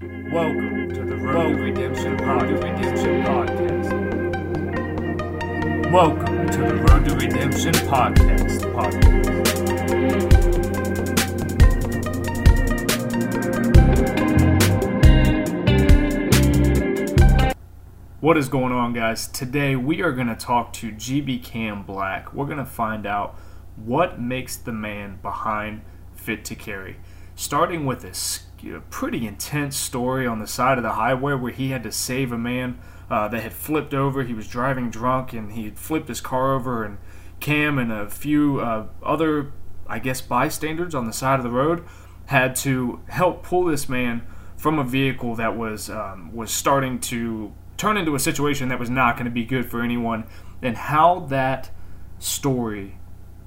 Welcome to the Road to Redemption Podcast. Welcome to the Road to Redemption Podcast. Podcast. What is going on, guys? Today we are going to talk to GB Cam Black. We're going to find out what makes the man behind Fit to Carry. Starting with this pretty intense story on the side of the highway where he had to save a man uh, that had flipped over. He was driving drunk and he had flipped his car over, and Cam and a few uh, other, I guess, bystanders on the side of the road had to help pull this man from a vehicle that was um, was starting to turn into a situation that was not going to be good for anyone, and how that story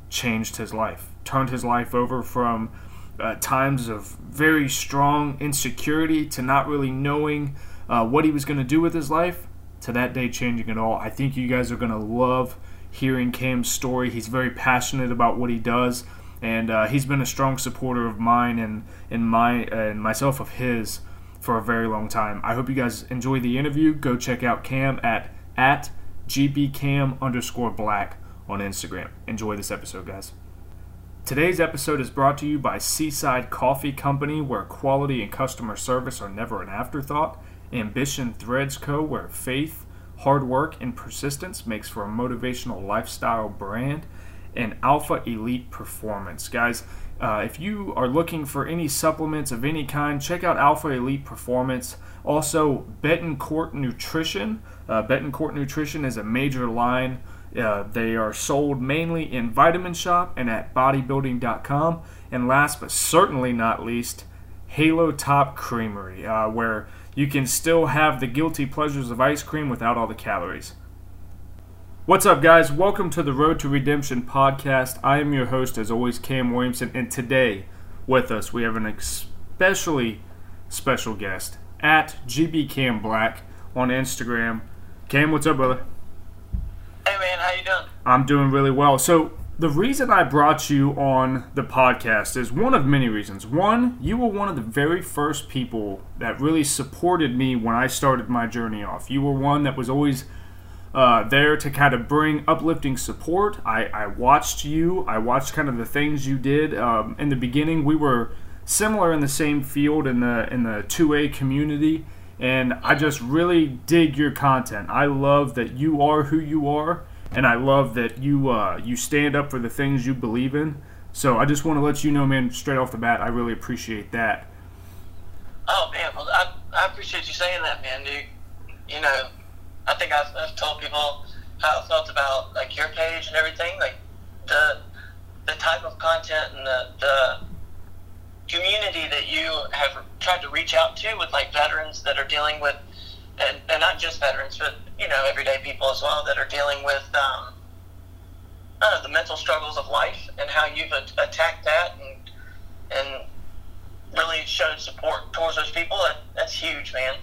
changed his life, turned his life over from uh, times of very strong insecurity to not really knowing uh, what he was going to do with his life to that day changing it all. I think you guys are going to love hearing Cam's story. He's very passionate about what he does, and uh, he's been a strong supporter of mine and and my and myself of his for a very long time. I hope you guys enjoy the interview. Go check out Cam at at gbcam underscore black on Instagram. Enjoy this episode, guys. Today's episode is brought to you by Seaside Coffee Company, where quality and customer service are never an afterthought. Ambition Threads Co., where faith, hard work, and persistence makes for a motivational lifestyle brand. And Alpha Elite Performance. Guys, uh, if you are looking for any supplements of any kind, check out Alpha Elite Performance. Also, Betancourt Nutrition. Uh, Betancourt Nutrition is a major line. Uh, they are sold mainly in Vitamin Shoppe and at bodybuilding.com. And last but certainly not least, Halo Top Creamery, uh, where you can still have the guilty pleasures of ice cream without all the calories. What's up, guys? Welcome to the Road to Redemption podcast. I am your host, as always, Cam Williamson, and today with us we have an especially special guest at GB Cam Black on Instagram. Cam, what's up, brother? Man, how you doing? I'm doing really well. So the reason I brought you on the podcast is one of many reasons. One, you were one of the very first people that really supported me when I started my journey off. You were one that was always uh, there to kind of bring uplifting support. I, I watched you. I watched kind of the things you did. Um, in the beginning, we were similar in the same field in the in the 2A community, and I just really dig your content. I love that you are who you are, and I love that you uh, you stand up for the things you believe in. So I just want to let you know, man, straight off the bat, I really appreciate that. Oh man, well, I, I appreciate you saying that, man, dude. You know, I think I've, I've told people how I felt about like your page and everything, like the the type of content and the, the community that you have tried to reach out to with like veterans that are dealing with, and, and not just veterans, but you know everyday people as well that are dealing with um, know, the mental struggles of life and how you've a- attacked that and and really showed support towards those people. That, that's huge, man.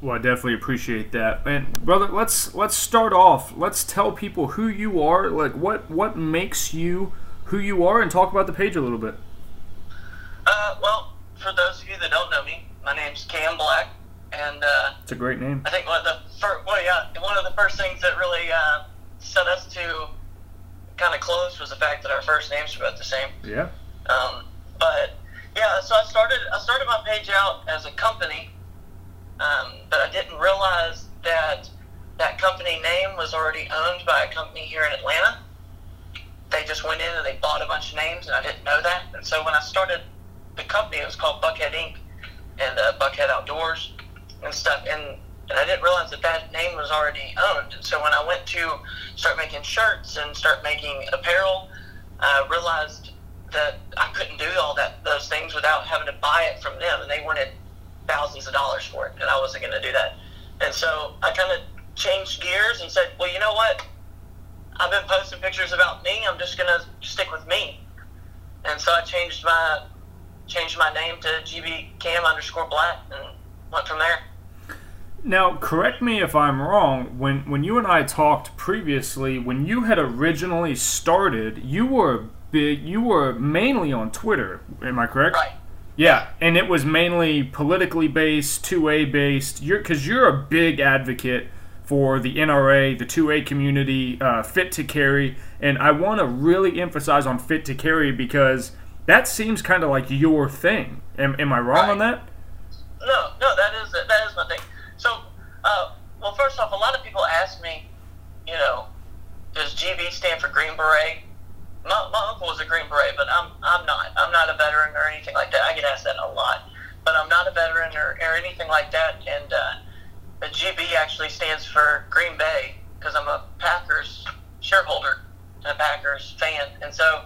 Well, I definitely appreciate that. And brother, let's let's start off. Let's tell people who you are, like what what makes you who you are, and talk about the page a little bit. Uh, well, for those of you that don't know me, my name's Cam Black, and uh, It's a great name. I think one of the first, well, yeah, one of the first things that really uh, set us to kind of close was the fact that our first names were about the same. Yeah. Um, but yeah, so I started I started my page out as a company, um, but I didn't realize that that company name was already owned by a company here in Atlanta. They just went in and they bought a bunch of names, and I didn't know that. And so when I started the company, it was called Buckhead Inc. and uh, Buckhead Outdoors and stuff. And and I didn't realize that that name was already owned. And so when I went to start making shirts and start making apparel, I realized that I couldn't do all that those things without having to buy it from them, and they wanted thousands of dollars for it, and I wasn't going to do that. And so I kind of changed gears and said, well, you know what? I've been posting pictures about me. I'm just going to stick with me. And so I changed my changed my name to GB Cam underscore Black and went from there. Now, correct me if I'm wrong. When when you and I talked previously, when you had originally started, you were big. You were mainly on Twitter. Am I correct? Right. Yeah, and it was mainly politically based, 2A based. You're because you're a big advocate for the NRA, the 2A community, uh, fit to carry, and I want to really emphasize on fit to carry because that seems kind of like your thing. Am, am I wrong Right. on that? No, no, that is that is my thing. Uh, well, first off, a lot of people ask me, you know, does GB stand for Green Beret? My, my uncle was a Green Beret, but I'm I'm not. I'm not a veteran or anything like that. I get asked that a lot, but I'm not a veteran or, or anything like that. And uh, the GB actually stands for Green Bay because I'm a Packers shareholder and a Packers fan, and so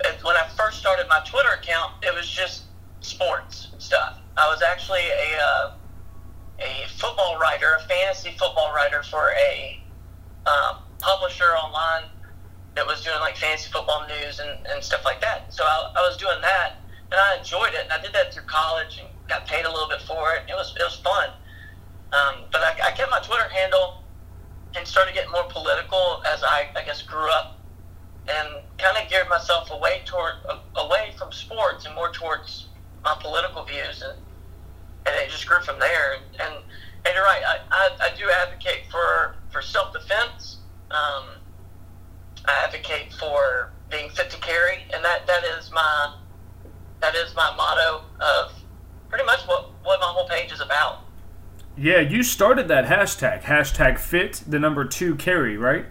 it, when I first started my Twitter account, it was just sports stuff. I was actually a uh, a football writer, a fantasy football writer for a um, publisher online that was doing like fantasy football news and, and stuff like that. So I, I was doing that, and I enjoyed it, and I did that through college and got paid a little bit for it. It was it was fun, um, but I, I kept my Twitter handle and started getting more political as I, I guess grew up and kind of geared myself away toward away from sports and more towards my political views and and it just grew from there and and, and you're right I, I, I do advocate for for self defense um, I advocate for being fit to carry and that that is my that is my motto of pretty much what what my whole page is about Yeah, you started that hashtag, hashtag fit the number two carry, right?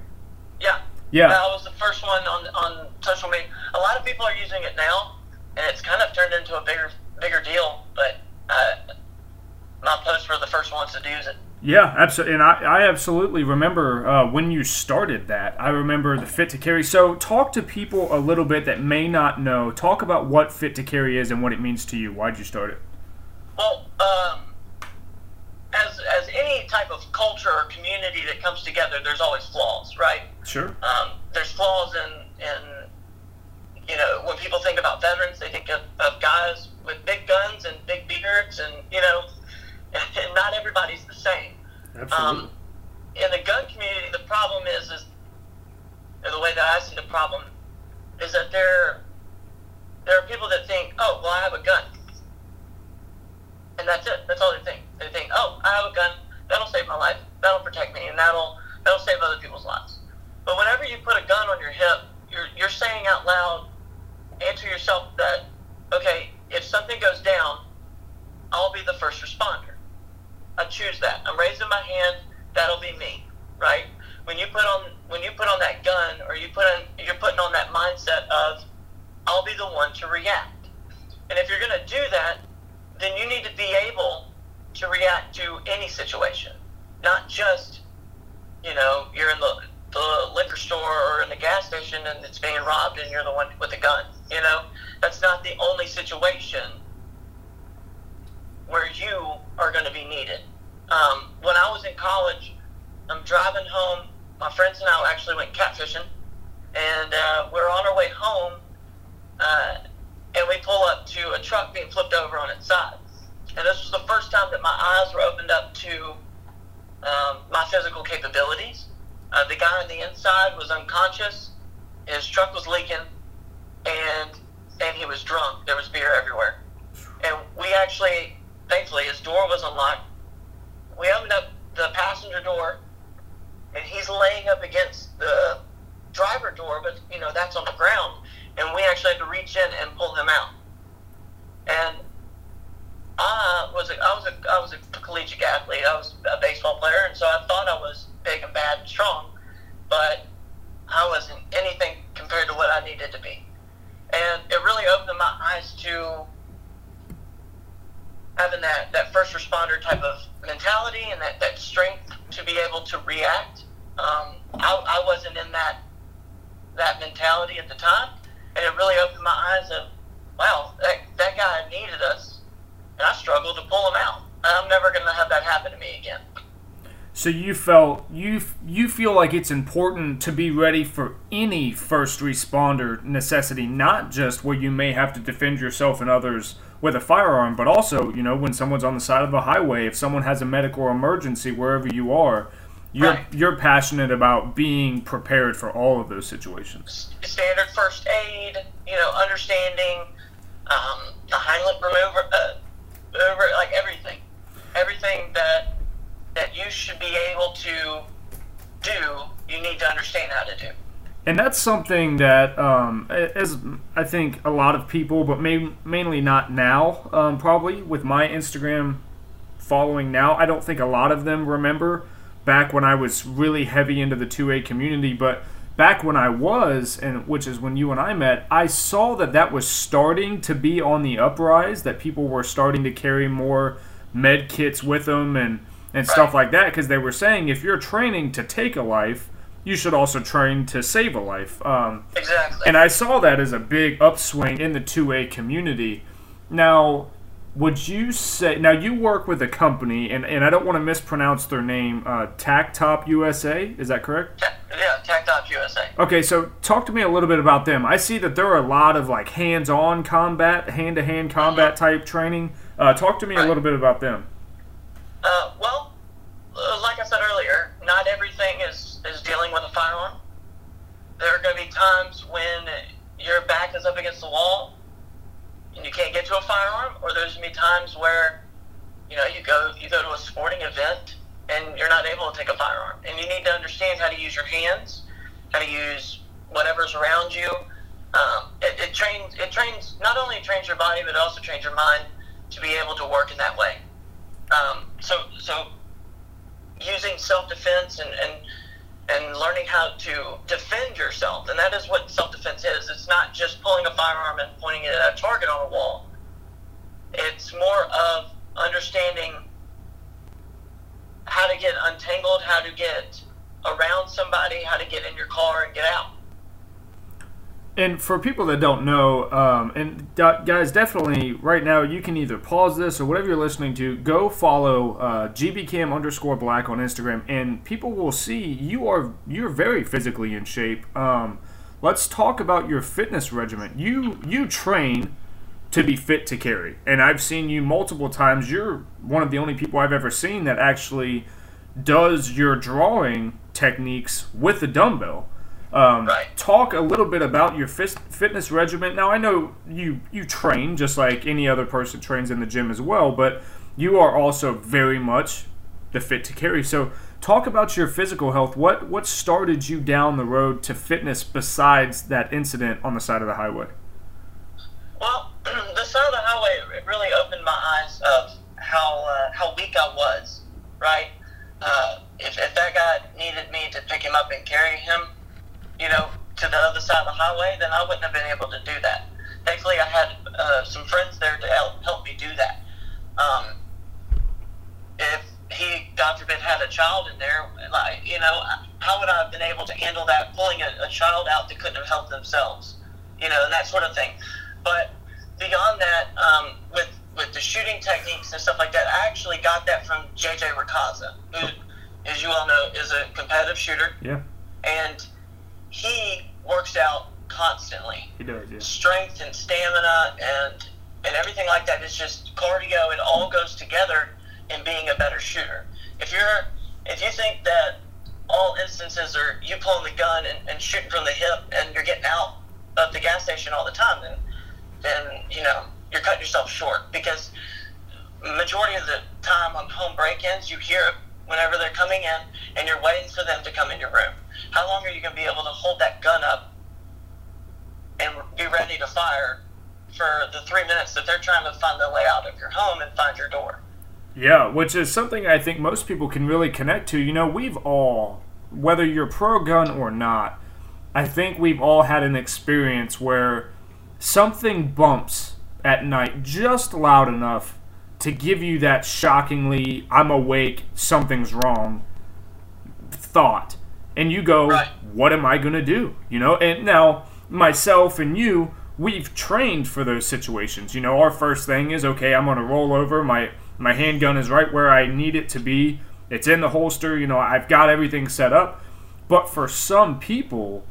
yeah Yeah. That was the first one on on social media. A lot of people are using it now, and it's kind of turned into a bigger bigger deal. But uh, my posts were the first ones to use it. Yeah, absolutely. And I, I absolutely remember uh, when you started that. I remember the Fit to Carry. So, talk to people a little bit that may not know. Talk about what Fit to Carry is and what it means to you. Why'd you start it? Well, um, as as any type of culture or community that comes together, there's always flaws, right? Sure. Um, there's flaws in in you know when people think about veterans, they think of, of guys with big guns and big beards, and you know, and not everybody's the same. Um, in the gun community, the problem is, is the way that I see the problem is that there there are people that think, oh, well, I have a gun, and that's it. That's all they think. They think, oh, I have a gun. That'll save my life. That'll protect me, and that'll that'll save other people's lives. But whenever you put a gun on your hip, you're you're saying out loud, and to yourself that, okay, if something goes down, I'll be the first responder. I choose that. I'm raising my hand. That'll be me, right? When you put on when you put on that gun, or you put on you're putting on that mindset of, I'll be the one to react. And if you're going to do that, then you need to be able to react to any situation, not just, you know, you're in the the liquor store or in the gas station and it's being robbed and you're the one with the gun. You know, that's not the only situation where you are going to be needed. Um, when I was in college, I'm driving home. My friends and I actually went catfishing, and uh, we're on our way home, uh, and we pull up to a truck being flipped over on its side. And this was the first time that my eyes were opened up to um, my physical capabilities. Uh, the guy on the inside was unconscious. His truck was leaking, and and he was drunk. There was beer everywhere. And we actually, thankfully, his door was unlocked. We opened up the passenger door, and he's laying up against the driver door, but you know that's on the ground. And we actually had to reach in and pull him out. And I was a, I was a, I was a collegiate athlete. I was a baseball player, and so I thought I was big and bad and strong, but I wasn't anything compared to what I needed to be. And it really opened my eyes to having that, that first responder type of mentality and that, that strength to be able to react. Um, I, I wasn't in that that mentality at the time, and it really opened my eyes of, wow, that, that guy needed us, and I struggled to pull him out. I'm never going to have that happen to me again. So you felt you you feel like it's important to be ready for any first responder necessity, not just where you may have to defend yourself and others with a firearm, but also you know when someone's on the side of a highway, if someone has a medical emergency wherever you are, you're Right. you're passionate about being prepared for all of those situations. standard first aid, you know, understanding um, the Heimlich maneuver, uh, over like everything, everything that that you should be able to do, you need to understand how to do. And that's something that, um, as I think a lot of people, but may, mainly not now, um, probably with my Instagram following now, I don't think a lot of them remember back when I was really heavy into the 2A community. But back when I was, and which is when you and I met, I saw that that was starting to be on the uprise, that people were starting to carry more med kits with them and, and stuff like that because they were saying if you're training to take a life, you should also train to save a life. Um, Exactly. and I saw that as a big upswing in the 2A community. Now, would you say now you work with a company and, and I don't want to mispronounce their name, uh, Tactop USA, is that correct? Ta- yeah, TAC USA. Okay, so talk to me a little bit about them. I see that there are a lot of like hands-on combat, hand-to-hand combat type training. Uh, talk to me a little bit about them. Uh, well, uh, like I said earlier, not everything is, with a firearm. There are going to be times when your back is up against the wall and you can't get to a firearm, or there's going to be times where you know you go you go to a sporting event and you're not able to take a firearm, and you need to understand how to use your hands, how to use whatever's around you. Um, it, it trains it trains not only trains your body, but also trains your mind to be able to work in that way. Um, so so using self defense and, and and learning how to defend yourself, and that is what self defense is. It's not just pulling a firearm and pointing it at a target on a wall. It's more of understanding how to get untangled, how to get around somebody, how to get in your car and get out. And for people that don't know, um, and guys, definitely right now you can either pause this or whatever you're listening to, go follow uh, gbcam underscore black on Instagram, and people will see you are you're very physically in shape. Um, let's talk about your fitness regimen. You you train to be fit to carry, and I've seen you multiple times. You're one of the only people I've ever seen that actually does your drawing techniques with the dumbbell. Um, Right. Talk a little bit about your fitness regimen. Now I know you you train just like any other person trains in the gym as well, but you are also very much the fit to carry. So talk about your physical health. What what started you down the road to fitness besides that incident on the side of the highway? Well, the side of the highway really opened my eyes of how uh, how weak I was. Right, uh, if if that guy needed me to pick him up and carry him, you know, to the other side of the highway, then I wouldn't have been able to do that. Thankfully, I had uh, some friends there to help help me do that. Um, if he, God forbid, had a child in there, like you know, how would I have been able to handle that? Pulling a, a child out that couldn't have helped themselves, you know, and that sort of thing. But beyond that, um, with with the shooting techniques and stuff like that, I actually got that from JJ Racaza, who, as you all know, is a competitive shooter, Yeah, and he works out constantly he does. Yeah. strength and stamina and and everything like that is just cardio. It all goes together in being a better shooter. If you're if you think that all instances are you pulling the gun and, and shooting from the hip and you're getting out of the gas station all the time, then then you know you're cutting yourself short because majority of the time on home break-ins you hear it whenever they're coming in and you're waiting for them to come in your room. How long are you going to be able to hold that gun up and be ready to fire for the three minutes that they're trying to find their way out of your home and find your door. Yeah, which is something I think most people can really connect to. You know, we've all, whether you're pro gun or not, I think we've all had an experience where something bumps at night just loud enough to give you that shockingly, I'm awake, something's wrong thought. And you go, Right. what am I going to do? You know, and now myself and you, we've trained for those situations. You know, our first thing is, okay, I'm going to roll over. My, my handgun is right where I need it to be. It's in the holster. You know, I've got everything set up. But for some people,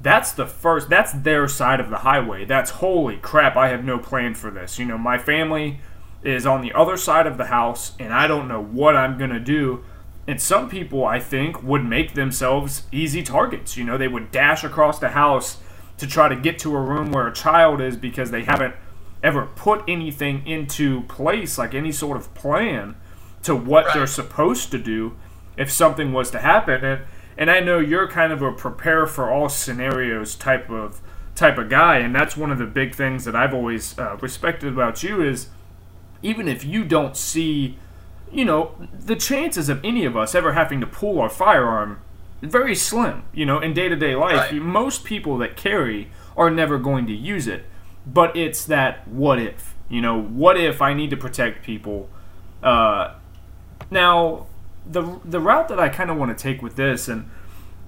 that's the first that's their side of the highway that's holy crap i have no plan for this you know my family is on the other side of the house and i don't know what i'm going to do and some people i think would make themselves easy targets you know they would dash across the house to try to get to a room where a child is because they haven't ever put anything into place, like any sort of plan to what Right. they're supposed to do if something was to happen. And and I know you're kind of a prepare for all scenarios type of type of guy, and that's one of the big things that I've always uh, respected about you is even if you don't see, you know, the chances of any of us ever having to pull our firearm very slim. You know, in day to day life, Right. most people that carry are never going to use it. But it's that what if? You know, what if I need to protect people? Uh, now, the the route that I kind of want to take with this, and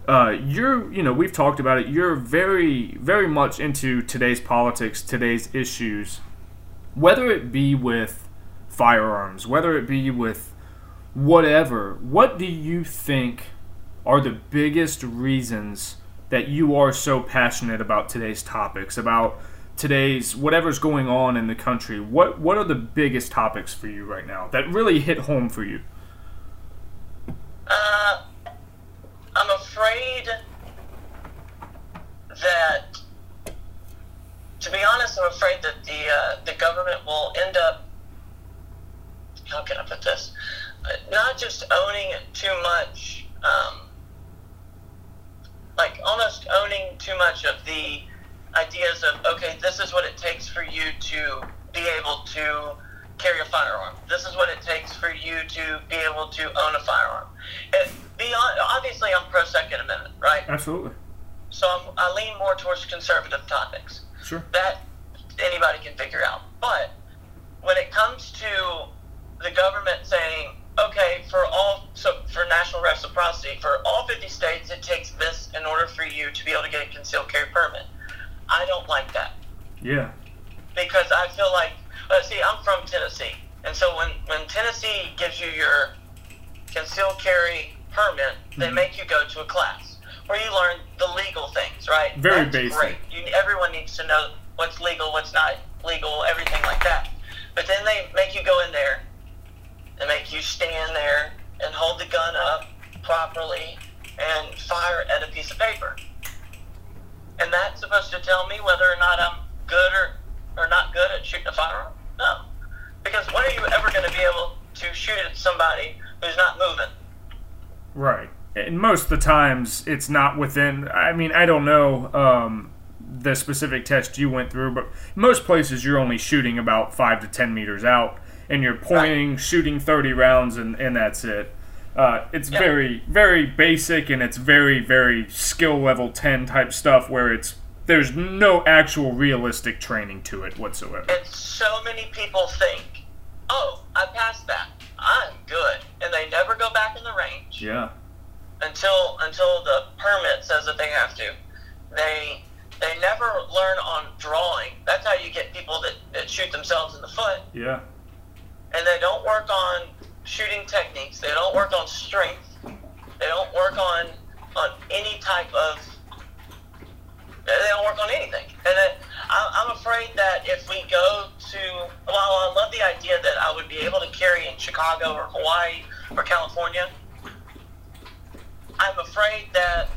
uh, you're, you know, we've talked about it. You're very, very much into today's politics, today's issues, whether it be with firearms, whether it be with whatever. What do you think are the biggest reasons that you are so passionate about today's topics, about today's whatever's going on in the country? What what are the biggest topics for you right now that really hit home for you? Uh, I'm afraid that, to be honest, I'm afraid that the uh, the government will end up. How can I put this? Uh, Not just owning too much, um, like almost owning too much of the ideas of okay, this is what it takes for you to be able to carry a firearm. This is what it takes for you to be able to own a firearm. And beyond, obviously, I'm pro Second Amendment, right? Absolutely. So I'm, I lean more towards conservative topics. Sure. That anybody can figure out. But when it comes to the government saying, okay, for all so for national reciprocity, for all 50 states, it takes this in order for you to be able to get a concealed carry permit. I don't like that Yeah. because I feel like, uh, see, I'm from Tennessee, and so when when Tennessee gives you your concealed carry permit, they Mhm. make you go to a class where you learn the legal things, right? Very That's basic. Great. You, everyone needs to know what's legal, what's not legal, everything like that. But then they make you go in there you stand there and hold the gun up properly and fire at a piece of paper. And that's supposed to tell me whether or not I'm good or, or not good at shooting a firearm? No. Because when are you ever going to be able to shoot at somebody who's not moving? Right. And most of the times, it's not within. I mean, I don't know um, the specific test you went through, but most places you're only shooting about five to ten meters out, and you're pointing, shooting thirty rounds, and, and that's it. Uh, it's Yeah. very, very basic, and it's very, very skill level ten type stuff where it's there's no actual realistic training to it whatsoever. And so many people think, oh, I passed that. I'm good. And they never go back in the range Yeah. until until the permit says that they have to. They they never learn on drawing. That's how you get people that, that shoot themselves in the foot. Yeah. And they don't work on shooting techniques. They don't work on strength. They don't work on on any type of. They don't work on anything. And I'm afraid that if we go to, while I love the idea that I would be able to carry in Chicago or Hawaii or California, I'm afraid that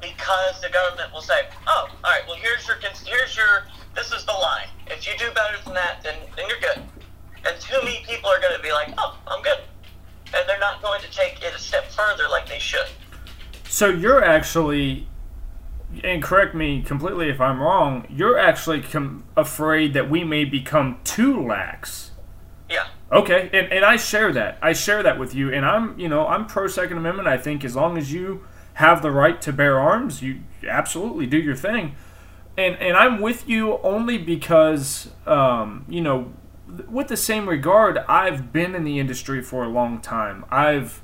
because the government will say, "Oh, all right, well here's your here's your this is the line. If you do better than that, then then you're good." And too many people are going to be like, "Oh, I'm good," and they're not going to take it a step further like they should. So you're actually, and correct me completely if I'm wrong, you're actually com- afraid that we may become too lax. Yeah, Okay, and, and I share that. I share that with you, and I'm you know I'm pro Second Amendment. I think as long as you have the right to bear arms, you absolutely do your thing. And and I'm with you only because um, you know with the same regard, I've been in the industry for a long time. I've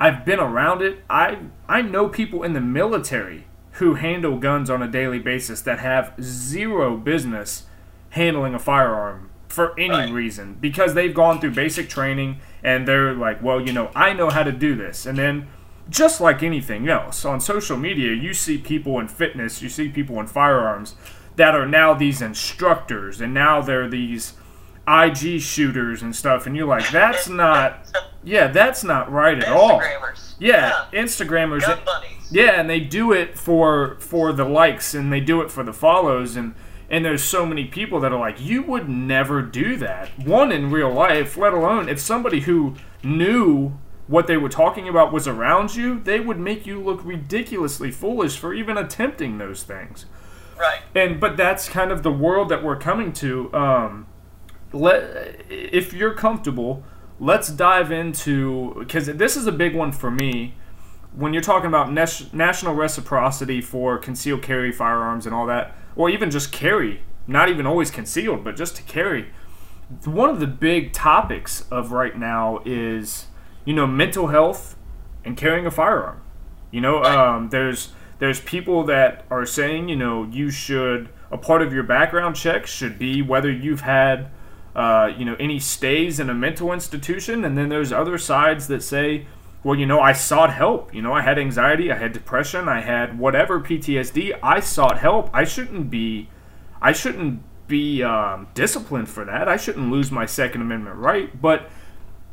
I've been around it. I I know people in the military who handle guns on a daily basis that have zero business handling a firearm for any Right. reason because they've gone through basic training and they're like, well, you know, I know how to do this. And then just like anything else, on social media, you see people in fitness, you see people in firearms that are now these instructors and now they're these IG shooters and stuff and you're like, that's not yeah, that's not right at all. Instagrammers. Yeah, Instagrammers. Gun bunnies. Yeah, and they do it for for the likes and they do it for the follows and And there's so many people that are like, you would never do that. One in real life, let alone if somebody who knew what they were talking about was around you, they would make you look ridiculously foolish for even attempting those things. Right. And but that's kind of the world that we're coming to. Um, let if you're comfortable, let's dive into because this is a big one for me. When you're talking about nas- national reciprocity for concealed carry firearms and all that, or even just carry, not even always concealed, but just to carry. One of the big topics of right now is, you know, mental health and carrying a firearm. You know, um, there's there's people that are saying, you know, you should a part of your background check should be whether you've had, uh, you know, any stays in a mental institution, and then there's other sides that say, well, you know, I sought help. You know, I had anxiety, I had depression, I had whatever PTSD. I sought help. I shouldn't be, I shouldn't be um, disciplined for that. I shouldn't lose my Second Amendment right. But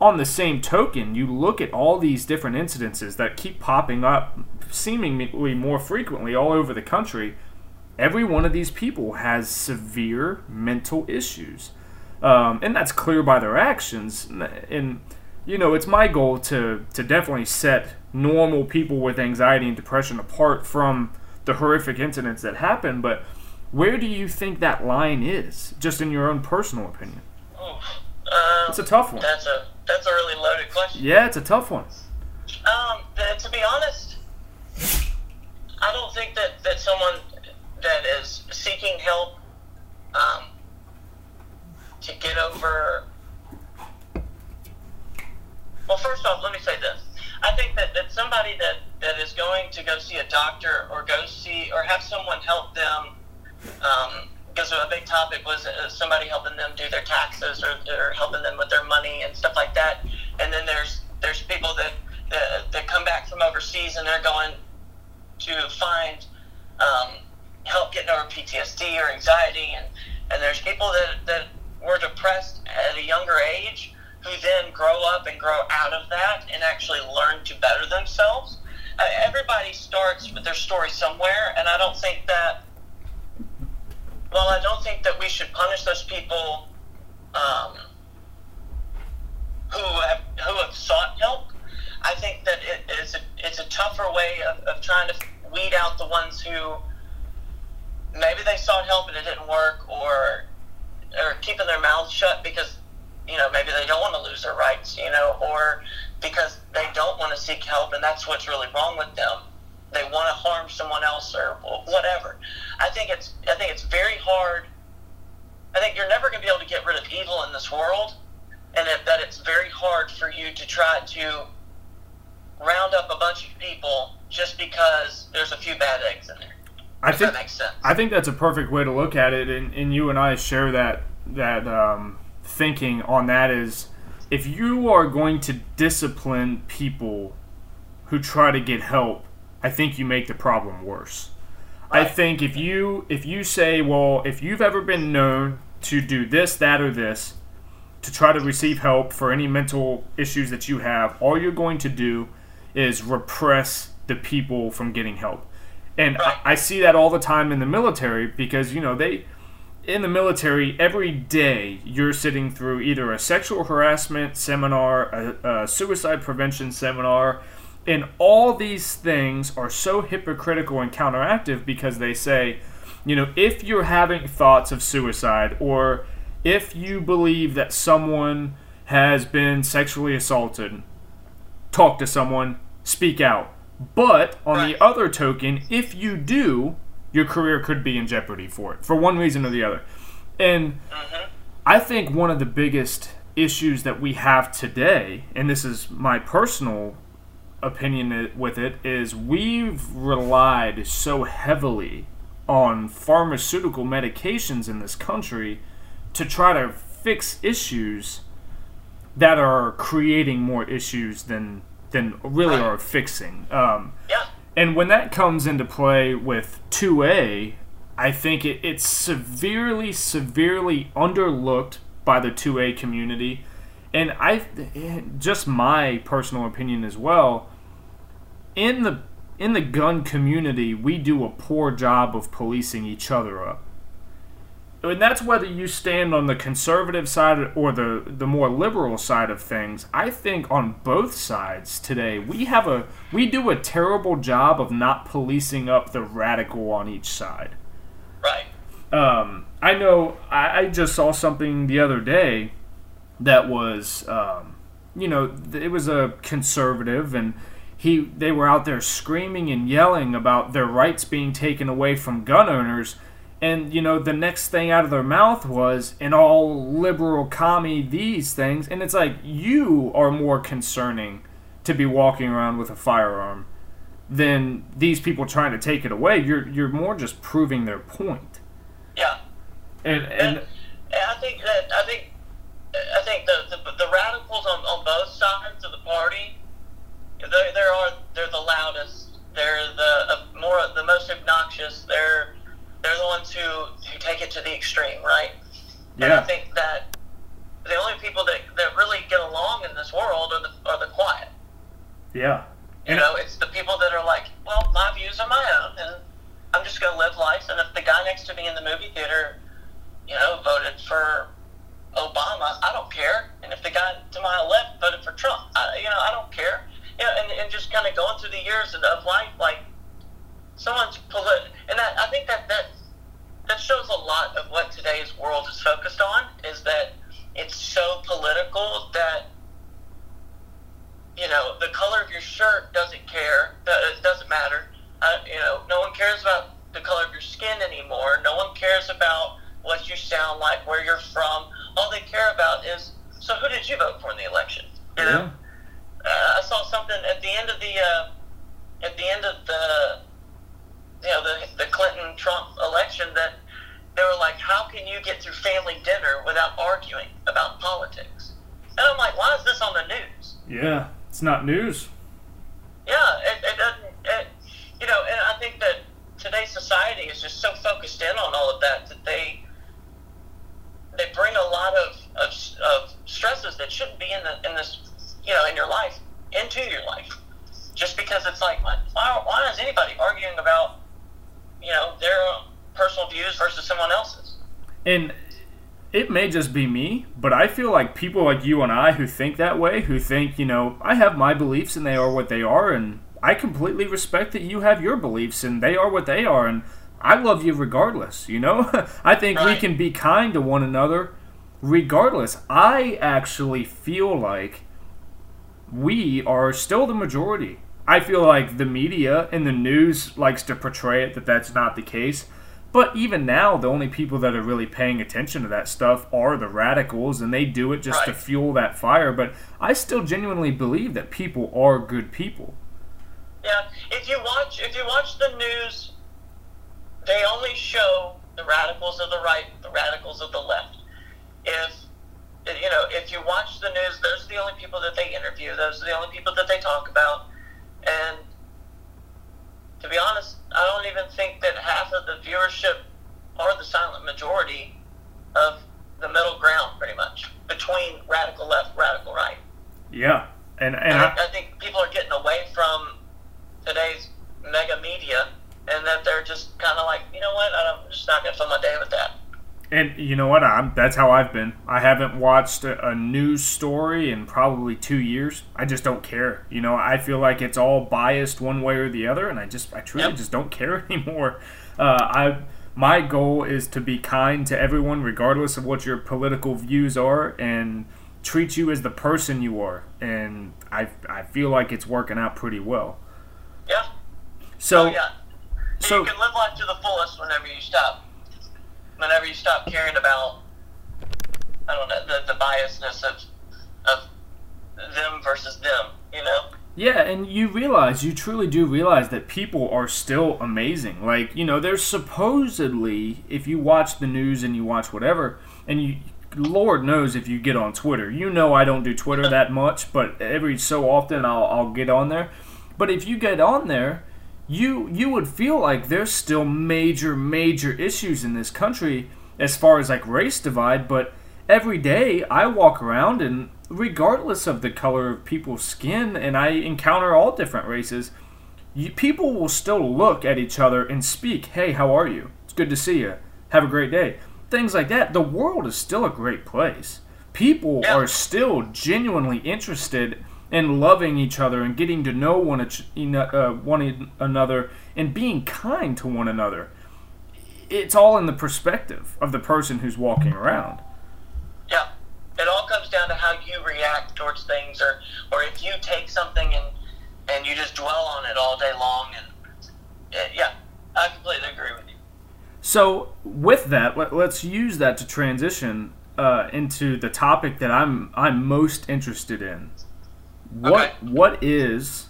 on the same token, you look at all these different incidences that keep popping up seemingly more frequently all over the country. Every one of these people has severe mental issues. Um, and that's clear by their actions. And, you know, it's my goal to, to definitely set normal people with anxiety and depression apart from the horrific incidents that happen. But where do you think that line is, just in your own personal opinion? Um, It's a tough one. That's a that's a really loaded question. Yeah, it's a tough one. Um, to be honest, I don't think that, that someone that is seeking help um, to get over. Well, first off, let me say this. I think that, that somebody that, that is going to go see a doctor or go see or have someone help them, um, because a big topic was uh, somebody helping them do their taxes or, or helping them with their money and stuff like that. And then there's there's people that uh, that come back from overseas and they're going to find um, help getting over PTSD or anxiety, and, and there's people that, that were depressed at a younger age who then grow up and grow out of that and actually learn to better themselves. Uh, everybody starts with their story somewhere, and I don't think that. Well, I don't think that we should punish those people um, who have who have sought help. I think that it is a, it's a tougher way of, of trying to weed out the ones who maybe they sought help and it didn't work, or or keeping their mouths shut because you know maybe they don't want to lose their rights, you know, or because they don't want to seek help and that's what's really wrong with them. They want to harm someone else or whatever. I think it's I think it's very hard. I think you're never going to be able to get rid of evil in this world, and it, that it's very hard for you to try to round up a bunch of people just because there's a few bad eggs in there. I think that makes sense. I think that's a perfect way to look at it, and, and you and I share that that um, thinking on that is if you are going to discipline people who try to get help, I think you make the problem worse. I think if you if you say, well, if you've ever been known to do this, that, or this to try to receive help for any mental issues that you have, all you're going to do is repress the people from getting help. And. I, I see that all the time in the military because, you know, they, in the military, every day you're sitting through either a sexual harassment seminar, a, a suicide prevention seminar, and all these things are so hypocritical and counteractive because they say, you know, if you're having thoughts of suicide or if you believe that someone has been sexually assaulted, talk to someone, speak out. But on Right. the other token, if you do, your career could be in jeopardy for it, for one reason or the other. And mm-hmm. I think one of the biggest issues that we have today, and this is my personal opinion with it, is we've relied so heavily on pharmaceutical medications in this country to try to fix issues that are creating more issues than than really Right. are fixing. Um, Yeah. and when that comes into play with 2A, I think it, it's severely, severely underlooked by the 2A community. And I, just my personal opinion as well, in the in the gun community, we do a poor job of policing each other up. And that's whether you stand on the conservative side or the the more liberal side of things. I think on both sides today we have a we do a terrible job of not policing up the radical on each side. Right. Um, I know I, I just saw something the other day that was um, you know it was a conservative and he they were out there screaming and yelling about their rights being taken away from gun owners and you know the next thing out of their mouth was and all liberal commie these things and it's like you are more concerning to be walking around with a firearm than these people trying to take it away you're you're more just proving their point Yeah. and and, And, I think that I think I think the the, the radicals on, on both sides of the party, they there are they're the loudest. They're the uh, more the most obnoxious. They're they're the ones who, who take it to the extreme, right? And I think that the only people that, that really get along in this world are the are the quiet. yeah You know, it's the people that are like, well, my views are my own, and I'm just going to live life. And if the guy next to me in the movie theater, you know, voted for Obama, I don't care. And if the guy to my left voted for Trump, I, you know, I don't care. You know, and, and just kind of going through the years of, of life, like someone's polit, and that, I think that that that shows a lot of what today's world is focused on. Is that it's so political that you know, the color of your shirt doesn't care. It doesn't matter. Uh, you know, no one cares about the color of your skin anymore. No one cares about what you sound like, where you're from. All they care about is, so who did you vote for in the election? You know, uh, I saw something at the end of the uh, at the end of the you know the the Clinton Trump election that they were like, how can you get through family dinner without arguing about politics? And I'm like, why is this on the news? yeah not news Yeah, it, it doesn't. It, you know, and I think that today's society is just so focused in on all of that that they they bring a lot of, of, of stresses that shouldn't be in the in this you know in your life into your life just because it's like why why, why is anybody arguing about you know their personal views versus someone else's and it may just be me, but I feel like people like you and I who think that way, who think, you know, I have my beliefs and they are what they are, and I completely respect that you have your beliefs and they are what they are, and I love you regardless, you know? I think we can be kind to one another regardless. I actually feel like we are still the majority. I feel like the media and the news likes to portray it that that's not the case. But even now, the only people that are really paying attention to that stuff are the radicals, and they do it just to fuel that fire. But I still genuinely believe that people are good people. Yeah, if you watch if you watch the news, they only show the radicals of the right, the radicals of the left. If you know, if you watch the news, those are the only people that they interview. Those are the only people that they talk about. And to be honest, I don't even think that half of the viewership are the silent majority of the middle ground, pretty much between radical left, radical right. Yeah, and and I, I think people are getting away from today's mega media, and that they're just kind of like, you know what, I'm just not going to fill my day with that. And you know what? I'm that's how I've been. I haven't watched a, a news story in probably two years. I just don't care. You know, I feel like it's all biased one way or the other, and I just I truly Yep. just don't care anymore. Uh, I my goal is to be kind to everyone, regardless of what your political views are, and treat you as the person you are. And I I feel like it's working out pretty well. Yeah. So oh, yeah. so- you can live life to the fullest whenever you stop. Whenever you stop caring about, I don't know, the, the biasness of of them versus them. You know. Yeah, and you realize, you truly do realize that people are still amazing. Like, you know, there's supposedly, if you watch the news and you watch whatever, and you, Lord knows if you get on Twitter, you know I don't do Twitter that much, but every so often I'll, I'll get on there. But if you get on there, you you would feel like there's still major, major issues in this country as far as like race divide, but every day I walk around and regardless of the color of people's skin and I encounter all different races, you, people will still look at each other and speak, "Hey, how are you? It's good to see you. Have a great day." things like that, the world is still a great place. People Yeah. are still genuinely interested in loving each other and getting to know one, uh, one another and being kind to one another. It's all in the perspective of the person who's walking around. Yeah. It all comes down to how you react towards things, or or if you take something and and you just dwell on it all day long. And yeah, I completely agree with you. So, with that, let, let's use that to transition uh, into the topic that I'm I'm most interested in. What Okay. what is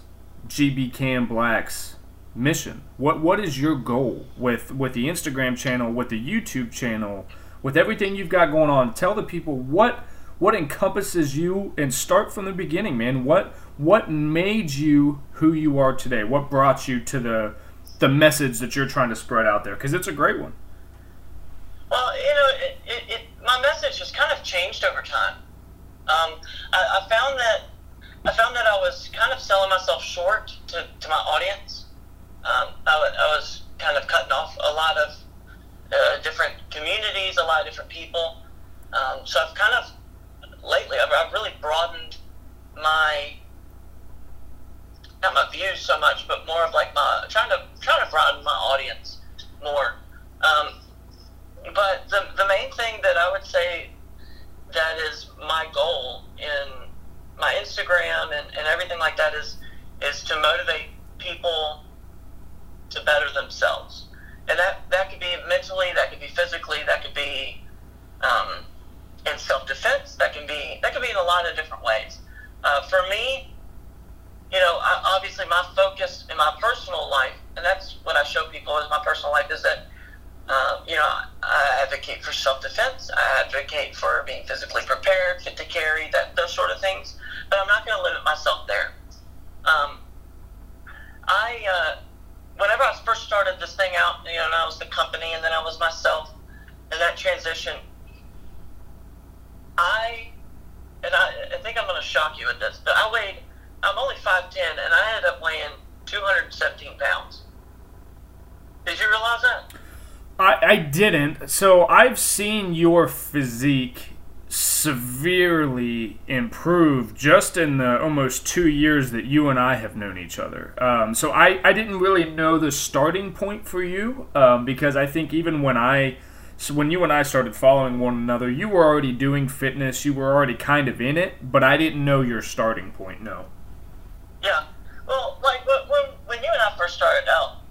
GB Cam Black's mission? What what is your goal with with the Instagram channel, with the YouTube channel, with everything you've got going on? Tell the people what what encompasses you and start from the beginning, man. What what made you who you are today? What brought you to the the message that you're trying to spread out there? Because it's a great one. Well, you know, it, it, it, my message has kind of changed over time. Um, I, I found that I found that I was kind of selling myself short to, to my audience. Um, I, I was kind of cutting off a lot of uh, different communities, a lot of different people. Um, so I've kind of lately I've, I've really broadened my not my views so much, but more of like my trying to trying to broaden my audience more. Um, but the, the main thing that I would say that is my goal in my Instagram and, and everything like that is is to motivate people to better themselves. And that, that could be mentally, that could be physically, that could be um, in self defense, that can be that can be in a lot of different ways. Uh, for me, you know, I, obviously my focus in my personal life, and that's what I show people is my personal life, is that, uh, you know, I advocate for self-defense. I advocate for being physically prepared, fit to carry, that those sort of things. But I'm not going to limit myself there. Um, I, uh, whenever I first started this thing out, you know, and I was the company, and then I was myself, and that transition, I, and I, I think I'm going to shock you with this, but I weighed I'm only 5'10, and I ended up weighing 217 pounds. Did you realize that? I, I didn't. So I've seen your physique severely improved just in the almost two years that you and I have known each other. Um, so I, I didn't really know the starting point for you um, because I think even when I so when you and I started following one another, you were already doing fitness. You were already kind of in it, but I didn't know your starting point. No. Yeah. Well, like when, when, you and I first started out,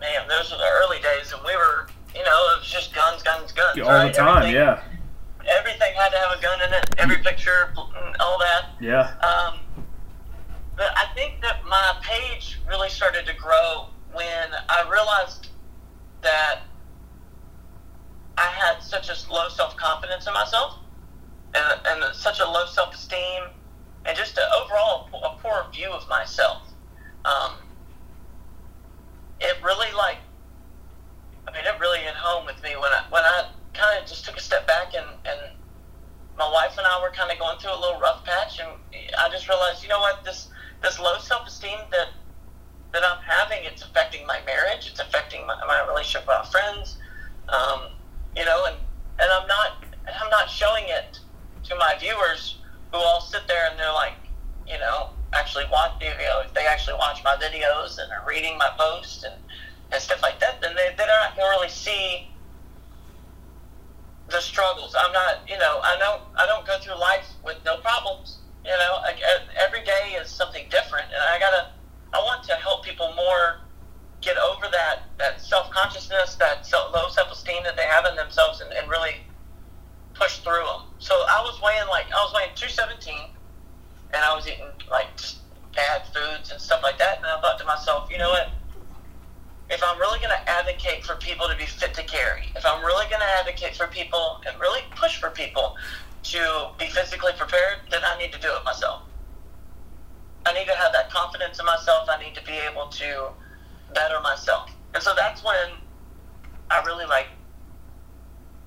man, those were the early days, and we were, you know, it was just guns, guns, guns. All right? the time, Everything- yeah. Had to have a gun in it. Every picture, all that. Yeah. Um, but I think that my page really started to grow when I realized that I had such a low self confidence in myself and, and such a low self esteem and just a, overall a poor view of myself. Um, it really like, I mean, it really hit home with me when I when I kind of just took a step back and and my wife and I were kind of going through a little rough patch, and I just realized, you know what, this this low self esteem that that I'm having, it's affecting my marriage, it's affecting my, my relationship with my friends, um, you know, and and I'm not I'm not showing it to my viewers who all sit there and they're like, you know, actually watch, you know, if they actually watch my videos and are reading my posts and, and stuff like that, then they, they're not going to really see the struggles. I'm not, you know, I don't, I don't go through life with no problems. You know, I- every day is something different, and I gotta, I want to help people more get over that that self consciousness, that self, low self esteem that they have in themselves, and, and really push through them. So I was weighing like I was weighing 217, and I was eating like just bad foods and stuff like that, and I thought to myself, you know what? If I'm really going to advocate for people to be fit to carry, if I'm really going to advocate for people and really push for people to be physically prepared, then I need to do it myself. I need to have that confidence in myself. I need to be able to better myself. And so that's when I really like,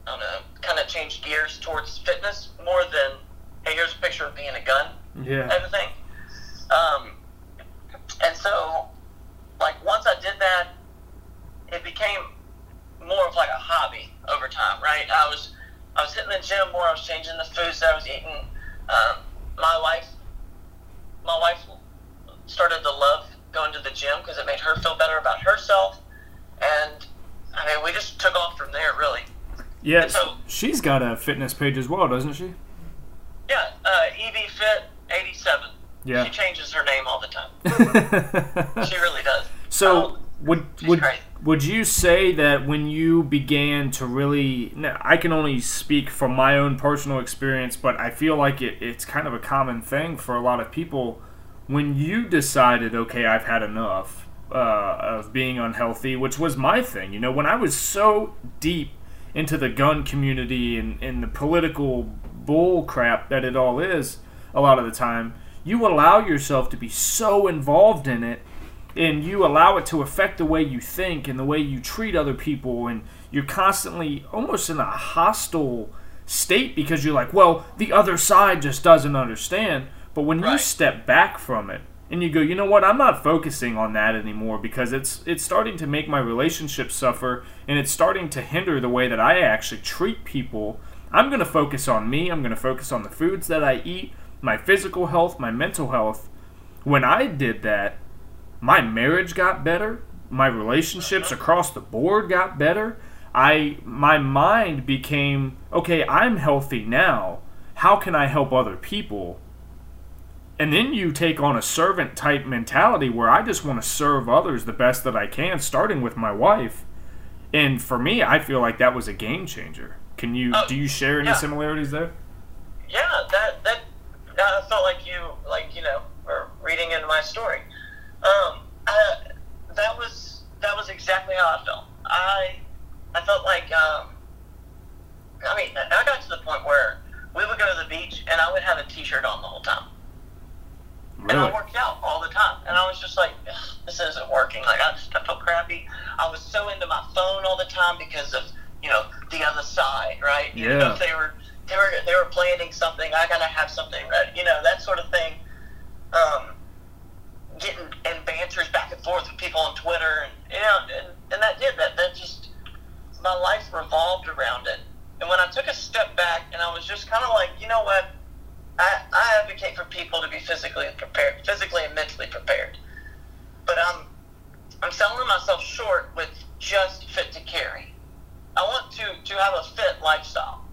I don't know, kind of changed gears towards fitness more than, hey, here's a picture of me a gun Yeah. type of thing. Um, and so, like, once I did that, it became more of like a hobby over time, right? I was I was hitting the gym more. I was changing the foods that I was eating. Um, my wife, my wife started to love going to the gym because it made her feel better about herself, and I mean, we just took off from there, really. Yeah, so, she's got a fitness page as well, doesn't she? Yeah, uh, EB Fit eighty seven. Yeah, she changes her name all the time. she really does. So. Um, would would would you say that when you began to really? I can only speak from my own personal experience, but I feel like it, it's kind of a common thing for a lot of people. When you decided, okay, I've had enough uh, of being unhealthy, which was my thing. You know, when I was so deep into the gun community and, and the political bull crap that it all is, a lot of the time, you allow yourself to be so involved in it and you allow it to affect the way you think and the way you treat other people and you're constantly almost in a hostile state because you're like well the other side just doesn't understand. But when you step back from it and you go you know what? I'm not focusing on that anymore because it's it's starting to make my relationship suffer and it's starting to hinder the way that i actually treat people. I'm going to focus on me. I'm going to focus on the foods that i eat my physical health my mental health. When i did that my marriage got better my relationships uh-huh. across the board got better. I my mind became okay i'm healthy now. How can i help other people? And then you take on a servant type mentality where i just want to serve others the best that i can starting with my wife. And for me i feel like that was a game changer. Can you Oh, do you share any yeah. similarities there? Yeah, that that that felt like you like you know were reading into my story. Um, I, that was that was exactly how I felt. I I felt like um, I mean I got to the point where we would go to the beach and I would have a T-shirt on the whole time, Really? and I worked out all the time, and I was just like, this isn't working. Like I, I felt crappy. I was so into my phone all the time because of you know the other side, right? Yeah. if they were they were they were planning something, I gotta have something ready. You know that sort of thing. Um, getting and banters back and forth with people on Twitter, and you know, and, and that did that. That just my life revolved around it. And when I took a step back, and I was just kind of like, you know what, I, I advocate for people to be physically prepared, physically and mentally prepared. But I'm I'm selling myself short with just fit to carry. I want to to have a fit lifestyle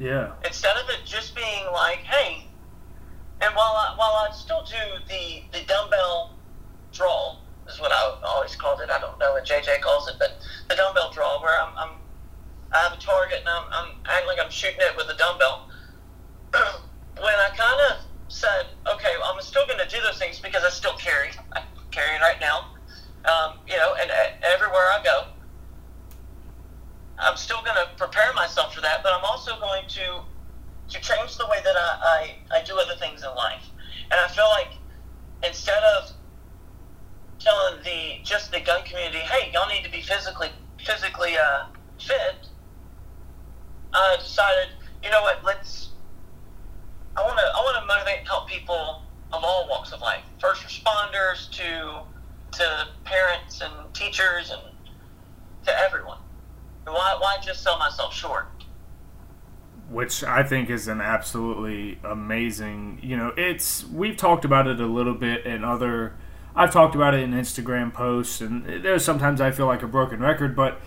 yeah instead of it just being like, hey, and while I, while I still do the, the dumbbell draw, is what I always called it. I don't know what JJ calls it, but the dumbbell draw, where I'm, I'm I have a target and I'm, I'm acting like I'm shooting it with a dumbbell. when I kind of said, okay, well, I'm still going to do those things because I still carry. I'm carrying right now. Um, you know, and uh, everywhere I go, I'm still going to prepare myself for that, but I'm also going to to change the way that I, I, I do other things in life. And I feel like instead of telling the just the gun community, hey, y'all need to be physically physically uh, fit, I decided, you know what, let's I wanna I wanna motivate and help people of all walks of life. First responders to to parents and teachers and to everyone. Why why just sell myself short? Which I think is an absolutely amazing. You know, it's we've talked about it a little bit in other. I've talked about it in Instagram posts, and there's sometimes I feel like a broken record, but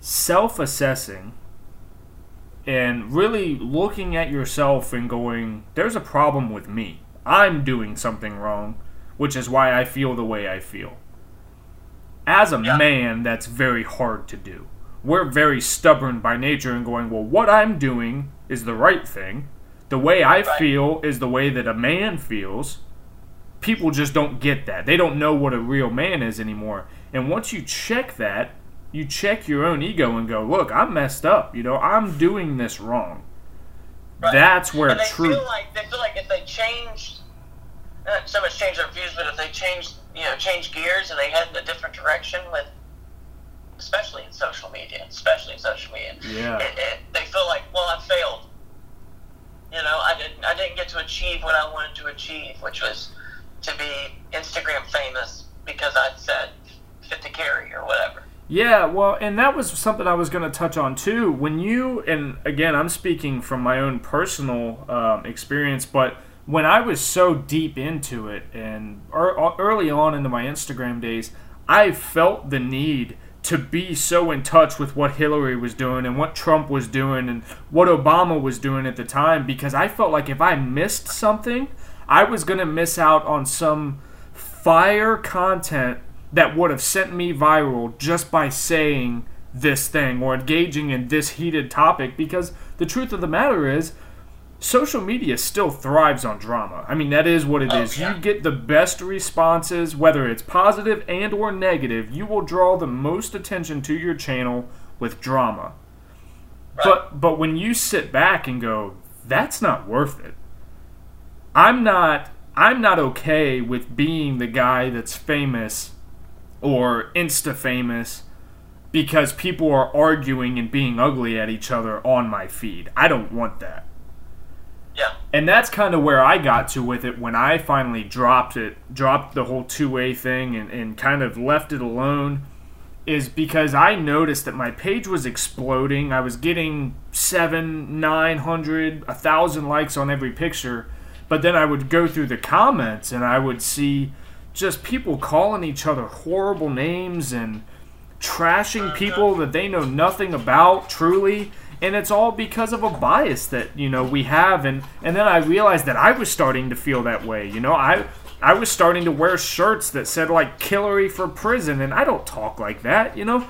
self-assessing and really looking at yourself and going, "There's a problem with me. I'm doing something wrong," which is why I feel the way I feel. As a Yeah. man, that's very hard to do we're very stubborn by nature and going, well, what I'm doing is the right thing. The way I Right. feel is the way that a man feels. People just don't get that. They don't know what a real man is anymore. And once you check that, you check your own ego and go, look, I'm messed up. You know, I'm doing this wrong. Right. That's where and they truth. feel like they feel like if they change, not so much change their views, but if they change, you know, change gears and they head in a different direction with, especially in social media, especially in social media, Yeah. it, feel like, well, I failed. You know, I didn't, I didn't get to achieve what I wanted to achieve, which was to be Instagram famous because I said fit to carry or whatever. Yeah, well, and that was something I was going to touch on too. When you, and again, I'm speaking from my own personal um, experience, but when I was so deep into it and early on into my Instagram days, I felt the need to be so in touch with what Hillary was doing and what Trump was doing and what Obama was doing at the time because I felt like if I missed something, I was going to miss out on some fire content that would have sent me viral just by saying this thing or engaging in this heated topic because the truth of the matter is social media still thrives on drama. I mean, that is what it oh, is. Yeah. You get the best responses, whether it's positive and or negative. You will draw the most attention to your channel with drama. Right. But but when you sit back and go, that's not worth it. I'm not I'm not okay with being the guy that's famous or insta famous because people are arguing and being ugly at each other on my feed. I don't want that. Yeah. And that's kind of where I got to with it when I finally dropped it, dropped the whole two way thing and, and kind of left it alone. Is because I noticed that my page was exploding. I was getting seven, nine hundred, a thousand likes on every picture. But then I would go through the comments and I would see just people calling each other horrible names and trashing uh-huh. people that they know nothing about truly and it's all because of a bias that you know we have. And and then i realized that i was starting to feel that way you know? I i was starting to wear shirts that said like killery for prison. And i don't talk like that you know?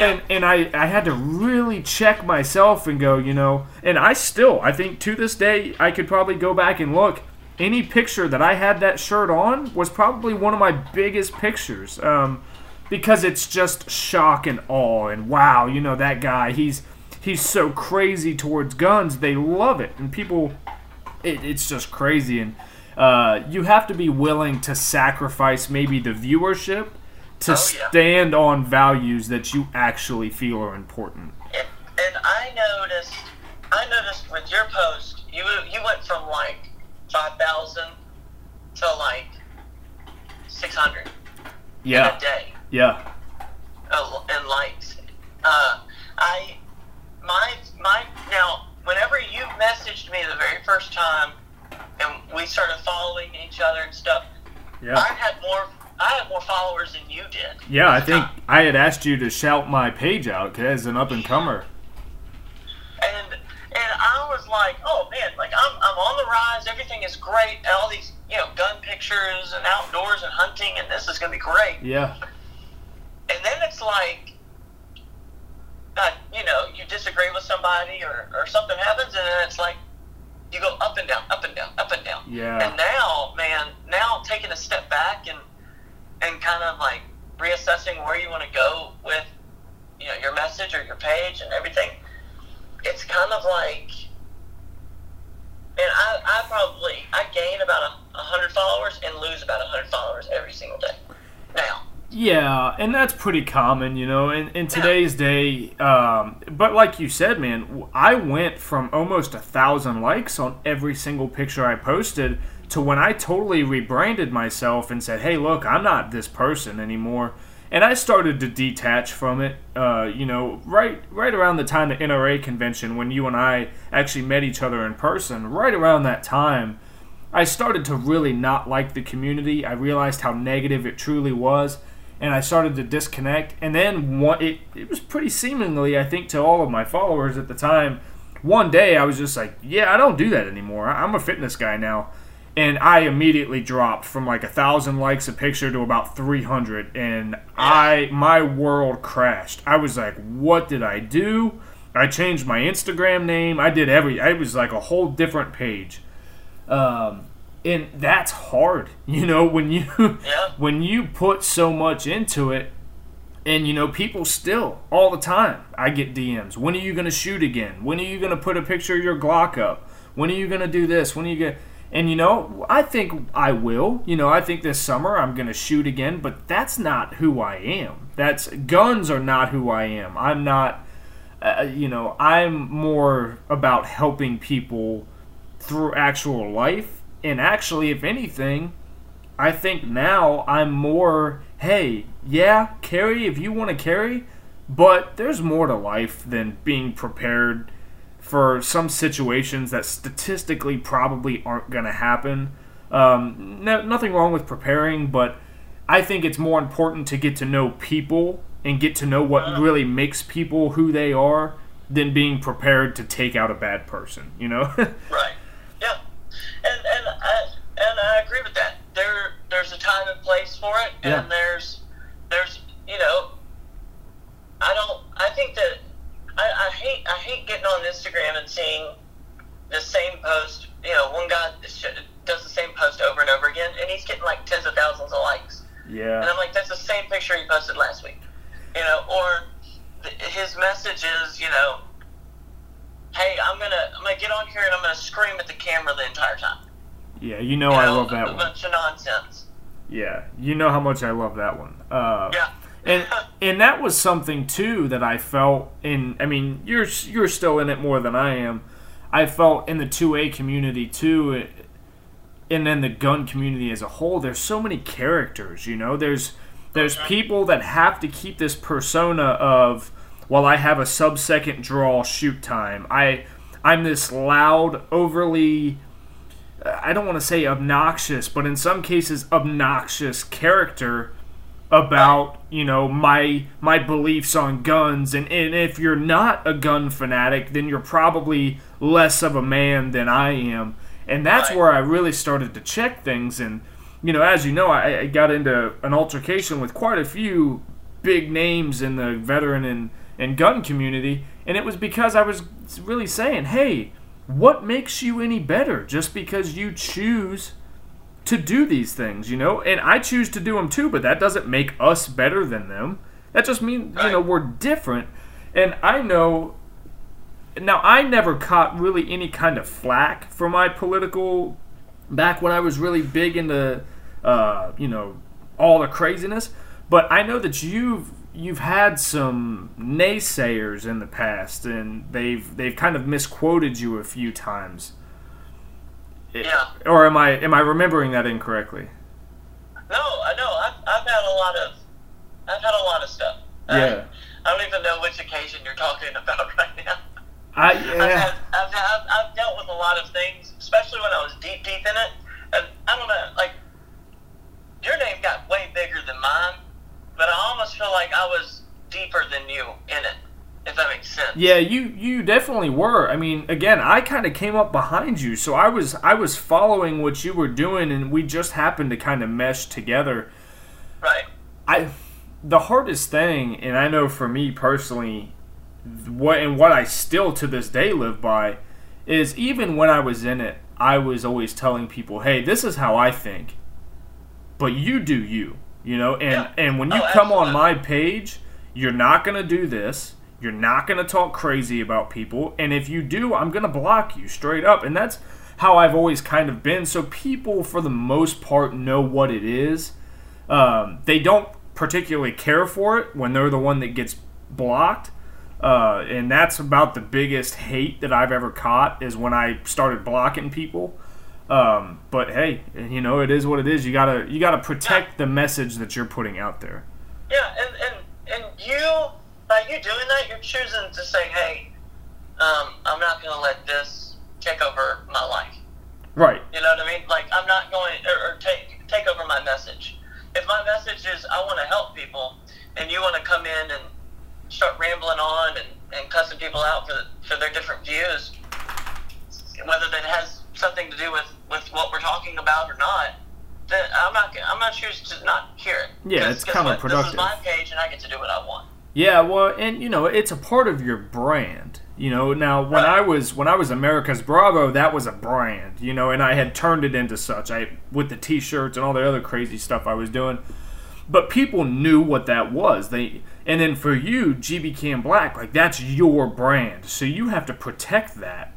And and I, I had to really check myself and go you know? And i still i think to this day i could probably go back and look. Any picture that i had that shirt on was probably one of my biggest pictures um, because it's just shock and awe and wow you know that guy he's he's so crazy towards guns. They love it, and people, it, it's just crazy. And uh, you have to be willing to sacrifice maybe the viewership to oh, yeah. stand on values that you actually feel are important. And, and I noticed, I noticed with your post, you you went from like five thousand to like six hundred. Yeah. In a day. Yeah. Uh, and likes. Uh, I my my now whenever you messaged me the very first time and we started following each other and stuff, yeah. I had more I had more followers than you did. Yeah, I think. I had asked you to shout my page out as an up and comer. And and I was like, oh man, like I'm I'm on the rise. Everything is great. All these you know gun pictures and outdoors and hunting, and this is gonna be great. Yeah. And then it's like not, you know, you disagree with somebody or, or something happens, and then it's like you go up and down, up and down, up and down. Yeah. And now, man, now taking a step back and and kind of like reassessing where you want to go with, you know, your message or your page and everything. It's kind of like, and I, I probably I gain about a, a hundred followers and lose about a hundred followers every single day. Now, yeah, and that's pretty common, you know, in, in today's day. Um, but like you said, man, I went from almost a thousand likes on every single picture I posted to when I totally rebranded myself and said, hey, look, I'm not this person anymore. And I started to detach from it, uh, you know, right right around the time the NRA convention when you and I actually met each other in person. Right around that time, I started to really not like the community. I realized how negative it truly was and I started to disconnect. And then one, it, it was pretty seemingly, I think, to all of my followers at the time. One day I was just like, yeah, I don't do that anymore. I'm a fitness guy now. And I immediately dropped from like a thousand likes a picture to about 300, and I my world crashed. I was like, "What did I do?" I changed my Instagram name. I did every. I was like a whole different page. Um, and that's hard you know when you yeah. when you put so much into it and you know people still all the time i get dms when are you going to shoot again? When are you going to put a picture of your glock up? When are you going to do this? When are you going and you know i think i will. You know i think this summer i'm going to shoot again but that's not who i am. That's guns are not who i am. I'm not uh, you know i'm more about helping people through actual life and actually, if anything, I think now I'm more, hey, yeah, carry if you want to carry, but there's more to life than being prepared for some situations that statistically probably aren't going to happen. Um, no, nothing wrong with preparing, but I think it's more important to get to know people and get to know what really makes people who they are than being prepared to take out a bad person. You know? right. There's a time and place for it, and there's there's you know I don't I think that I, I hate I hate getting on Instagram and seeing the same post. You know, one guy does the same post over and over again, and he's getting like tens of thousands of likes. Yeah. And. I'm like, that's the same picture he posted last week. You know, or th- his message is, you know, hey, I'm gonna I'm gonna get on here and I'm gonna scream at the camera the entire time. Yeah. You know You I love that a one. bunch of nonsense. Yeah. You know how much I love that one. Uh, Yeah. and and that was something too that I felt in. I mean, you're you're still in it more than I am. I felt in the two A community too, it- and then the gun community as a whole. There's so many characters. You know, there's there's people that have to keep this persona of well, I have a sub second draw shoot time. I I'm this loud, overly I don't want to say obnoxious, but in some cases obnoxious character about you know my my beliefs on guns. And, and if you're not a gun fanatic then you're probably less of a man than I am. And that's Right. where I really started to check things. And you know as you know I, I got into an altercation with quite a few big names in the veteran and, and gun community. And it was because I was really saying hey what makes you any better just because you choose to do these things, you know? And I choose to do them too, but that doesn't make us better than them. That just means, you know, we're different. And I know now I never caught really any kind of flack for my political back when I was really big into uh, you know, all the craziness, but I know that you've you've had some naysayers in the past and they've they've kind of misquoted you a few times. Yeah. Or am I am I remembering that incorrectly? No, I know. I've, I've had a lot of I've had a lot of stuff. Yeah. I, I don't even know which occasion you're talking about right now. I I've, yeah. had, I've, had, I've dealt with a lot of things, especially when I was deep, deep in it. And I don't know, like, your name got way bigger than mine, but I almost feel like I was deeper than you in it, if that makes sense. Yeah, you you definitely were. I mean, again, I kind of came up behind you, so I was I was following what you were doing, and we just happened to kind of mesh together. Right. I the hardest thing, and I know for me personally, what and what I still to this day live by, is even when I was in it, I was always telling people, "Hey, this is how I think, but you do you." You know, and Yeah. and when you Oh, come on my page, you're not gonna do this. You're not gonna talk crazy about people, and if you do, I'm gonna block you straight up. And that's how I've always kind of been. So people, for the most part, know what it is. Um, they don't particularly care for it when they're the one that gets blocked. Uh, and that's about the biggest hate that I've ever caught is when I started blocking people. Um, but hey, you know it is what it is. You gotta you gotta protect the message that you're putting out there. Yeah, and, and, and you, by you doing that, you're choosing to say, hey, um, I'm not going to let this take over my life. Right. You know what I mean? Like I'm not going or, or take take over my message. If my message is I want to help people, and you want to come in and start rambling on and, and cussing people out for for their different views, whether that has something to do with, with what we're talking about or not, then I'm not I'm not choosing to not hear it. Yeah, it's guess what? This is my page, and I get to do what I want. Yeah, well, and you know, it's a part of your brand. You know, now when Right. I was when I was America's Bravo, that was a brand. You know, and I had turned it into such. I with the T-shirts and all the other crazy stuff I was doing. But people knew what that was. They and then for you, GB Cam Black, like that's your brand. So you have to protect that.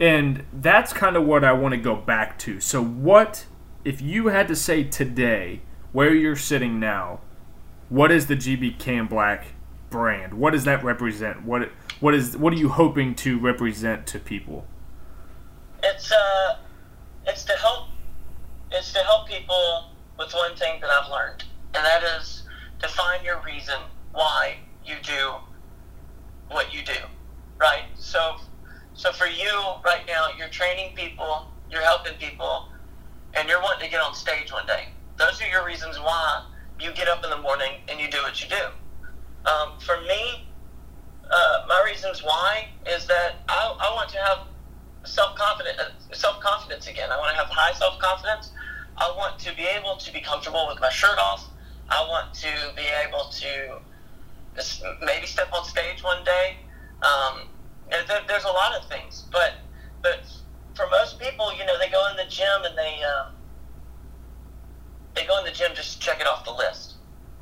And that's kind of what I want to go back to. So what if you had to say today where you're sitting now, what is the GB Cam Black brand? What does that represent? What what is what are you hoping to represent to people? It's uh, it's to help, it's to help people with one thing that I've learned, and that is to find your reason why you do what you do, right? So, so for you right now, you're training people, you're helping people, and you're wanting to get on stage one day. Those are your reasons why you get up in the morning and you do what you do. Um, for me, uh, my reasons why is that I, I want to have self confidence self confidence again. I want to have high self confidence. I want to be able to be comfortable with my shirt off. I want to be able to maybe step on stage one day. Um, there's a lot of things, but but for most people, you know, they go in the gym and they um, they go in the gym just to check it off the list.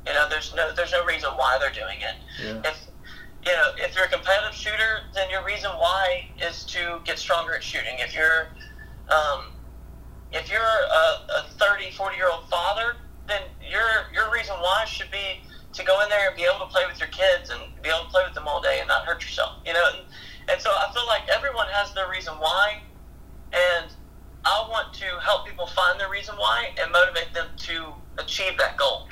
You know, there's no there's no reason why they're doing it. Yeah. If you know, if you're a competitive shooter, then your reason why is to get stronger at shooting. If you're um, if you're a, a 30, 40 year old father, then your your reason why should be to go in there and be able to play with your kids and be able to play with them all day and not hurt yourself. You know, and, and so I feel like everyone has their reason why, and I want to help people find their reason why and motivate them to achieve that goal.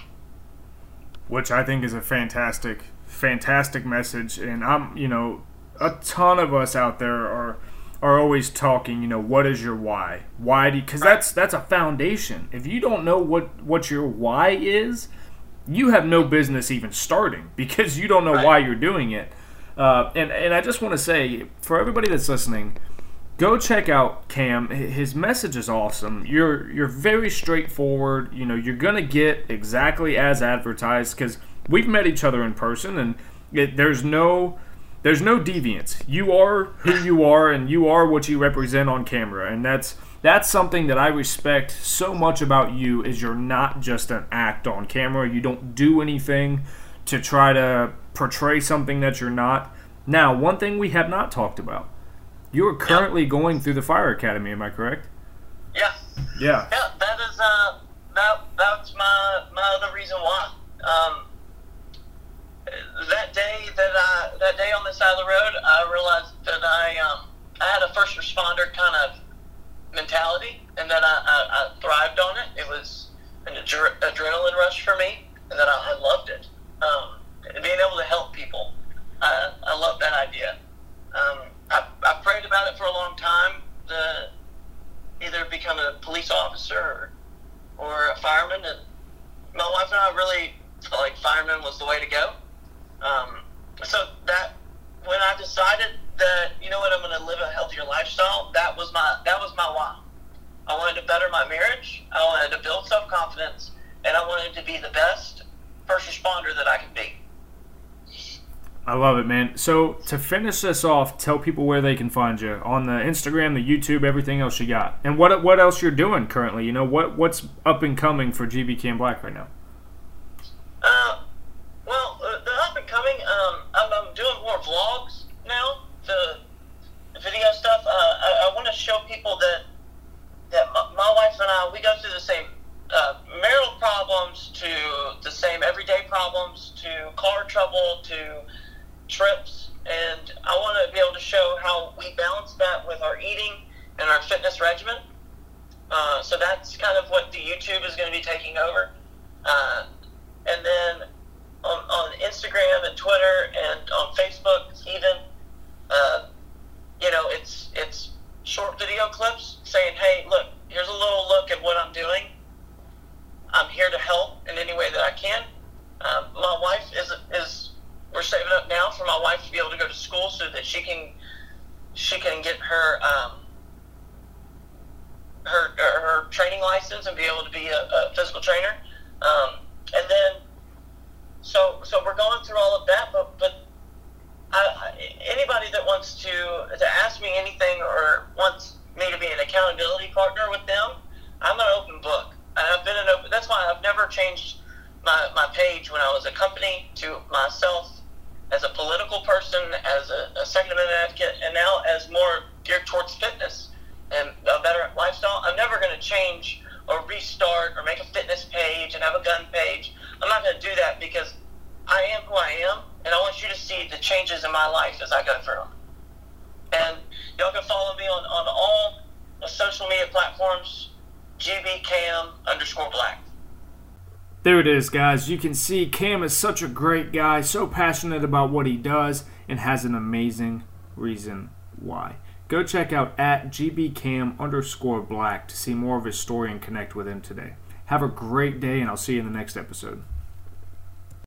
Which I think is a fantastic, fantastic message, and I'm, you know, a ton of us out there are are always talking. You know, what is your why? Why do? Because that's that's a foundation. If you don't know what what your why is, you have no business even starting because you don't know right. why you're doing it. Uh, and and I just want to say for everybody that's listening, go check out Cam. His message is awesome. You're you're very straightforward. You know, you're gonna get exactly as advertised because we've met each other in person, and it, there's no there's no deviance. You are who you are, and you are what you represent on camera, and that's that's something that I respect so much about you. Is you're not just an act on camera. You don't do anything to try to portray something that you're not. Now, one thing we have not talked about you are currently going through the fire academy. Am I correct? Yeah. Yeah. Yeah. That is uh that that's my my other reason why. Um, that day that I that day on the side of the road, I realized that I um I had a first responder kind of mentality, and that I, I, I thrived on it. It was an adre- adrenaline rush for me, and that I, I loved it. Um, being able to help people, I, I love that idea. Um, I, I prayed about it for a long time to either become a police officer or, or a fireman. And my wife and I really felt like fireman was the way to go. Um, so that when I decided that you know what I'm going to live a healthier lifestyle, that was my that was my why. I wanted to better my marriage. I wanted to build self confidence, and I wanted to be the best first responder that I could be. I love it, man. So to finish this off, tell people where they can find you on the Instagram, the YouTube, everything else you got, and what what else you're doing currently. You know what what's up and coming for GB Cam Black right now. Uh, well, uh, the up and coming, um, I'm, I'm doing more vlogs now. The, video stuff. Uh, I, I want to show people that that my, my, wife and I we go through the same uh, marital problems to the same everyday problems to car trouble to trips, and I want to be able to show how we balance that with our eating and our fitness regimen. Uh, so that's kind of what the YouTube is going to be taking over. Uh, and then on, on, Instagram and Twitter and on Facebook, even, uh, you know, it's it's short video clips saying, "Hey, look, here's a little look at what I'm doing. I'm here to help in any way that I can." Uh, my wife is is we're saving up now for my wife to be able to go to school so that she can she can get her um, her her training license and be able to be a, a physical trainer. Um, and then so so we're going through all of that, but but I, anybody that wants to to ask me anything or wants me to be an accountability partner with them, I'm an open book. I've been an open. That's why I've never changed my, my page when I was a company to myself as a political person, as a, a Second Amendment advocate, and now as more geared towards fitness and a better lifestyle. I'm never going to change or restart or make a fitness page and have a gun page. I'm not going to do that because I am who I am, and I want you to see the changes in my life as I go through them. And y'all can follow me on, on all the social media platforms, gbcam underscore black. There it is, guys. You can see Cam is such a great guy, so passionate about what he does, and has an amazing reason why. Go check out at gbcam underscore black to see more of his story and connect with him today. Have a great day, and I'll see you in the next episode.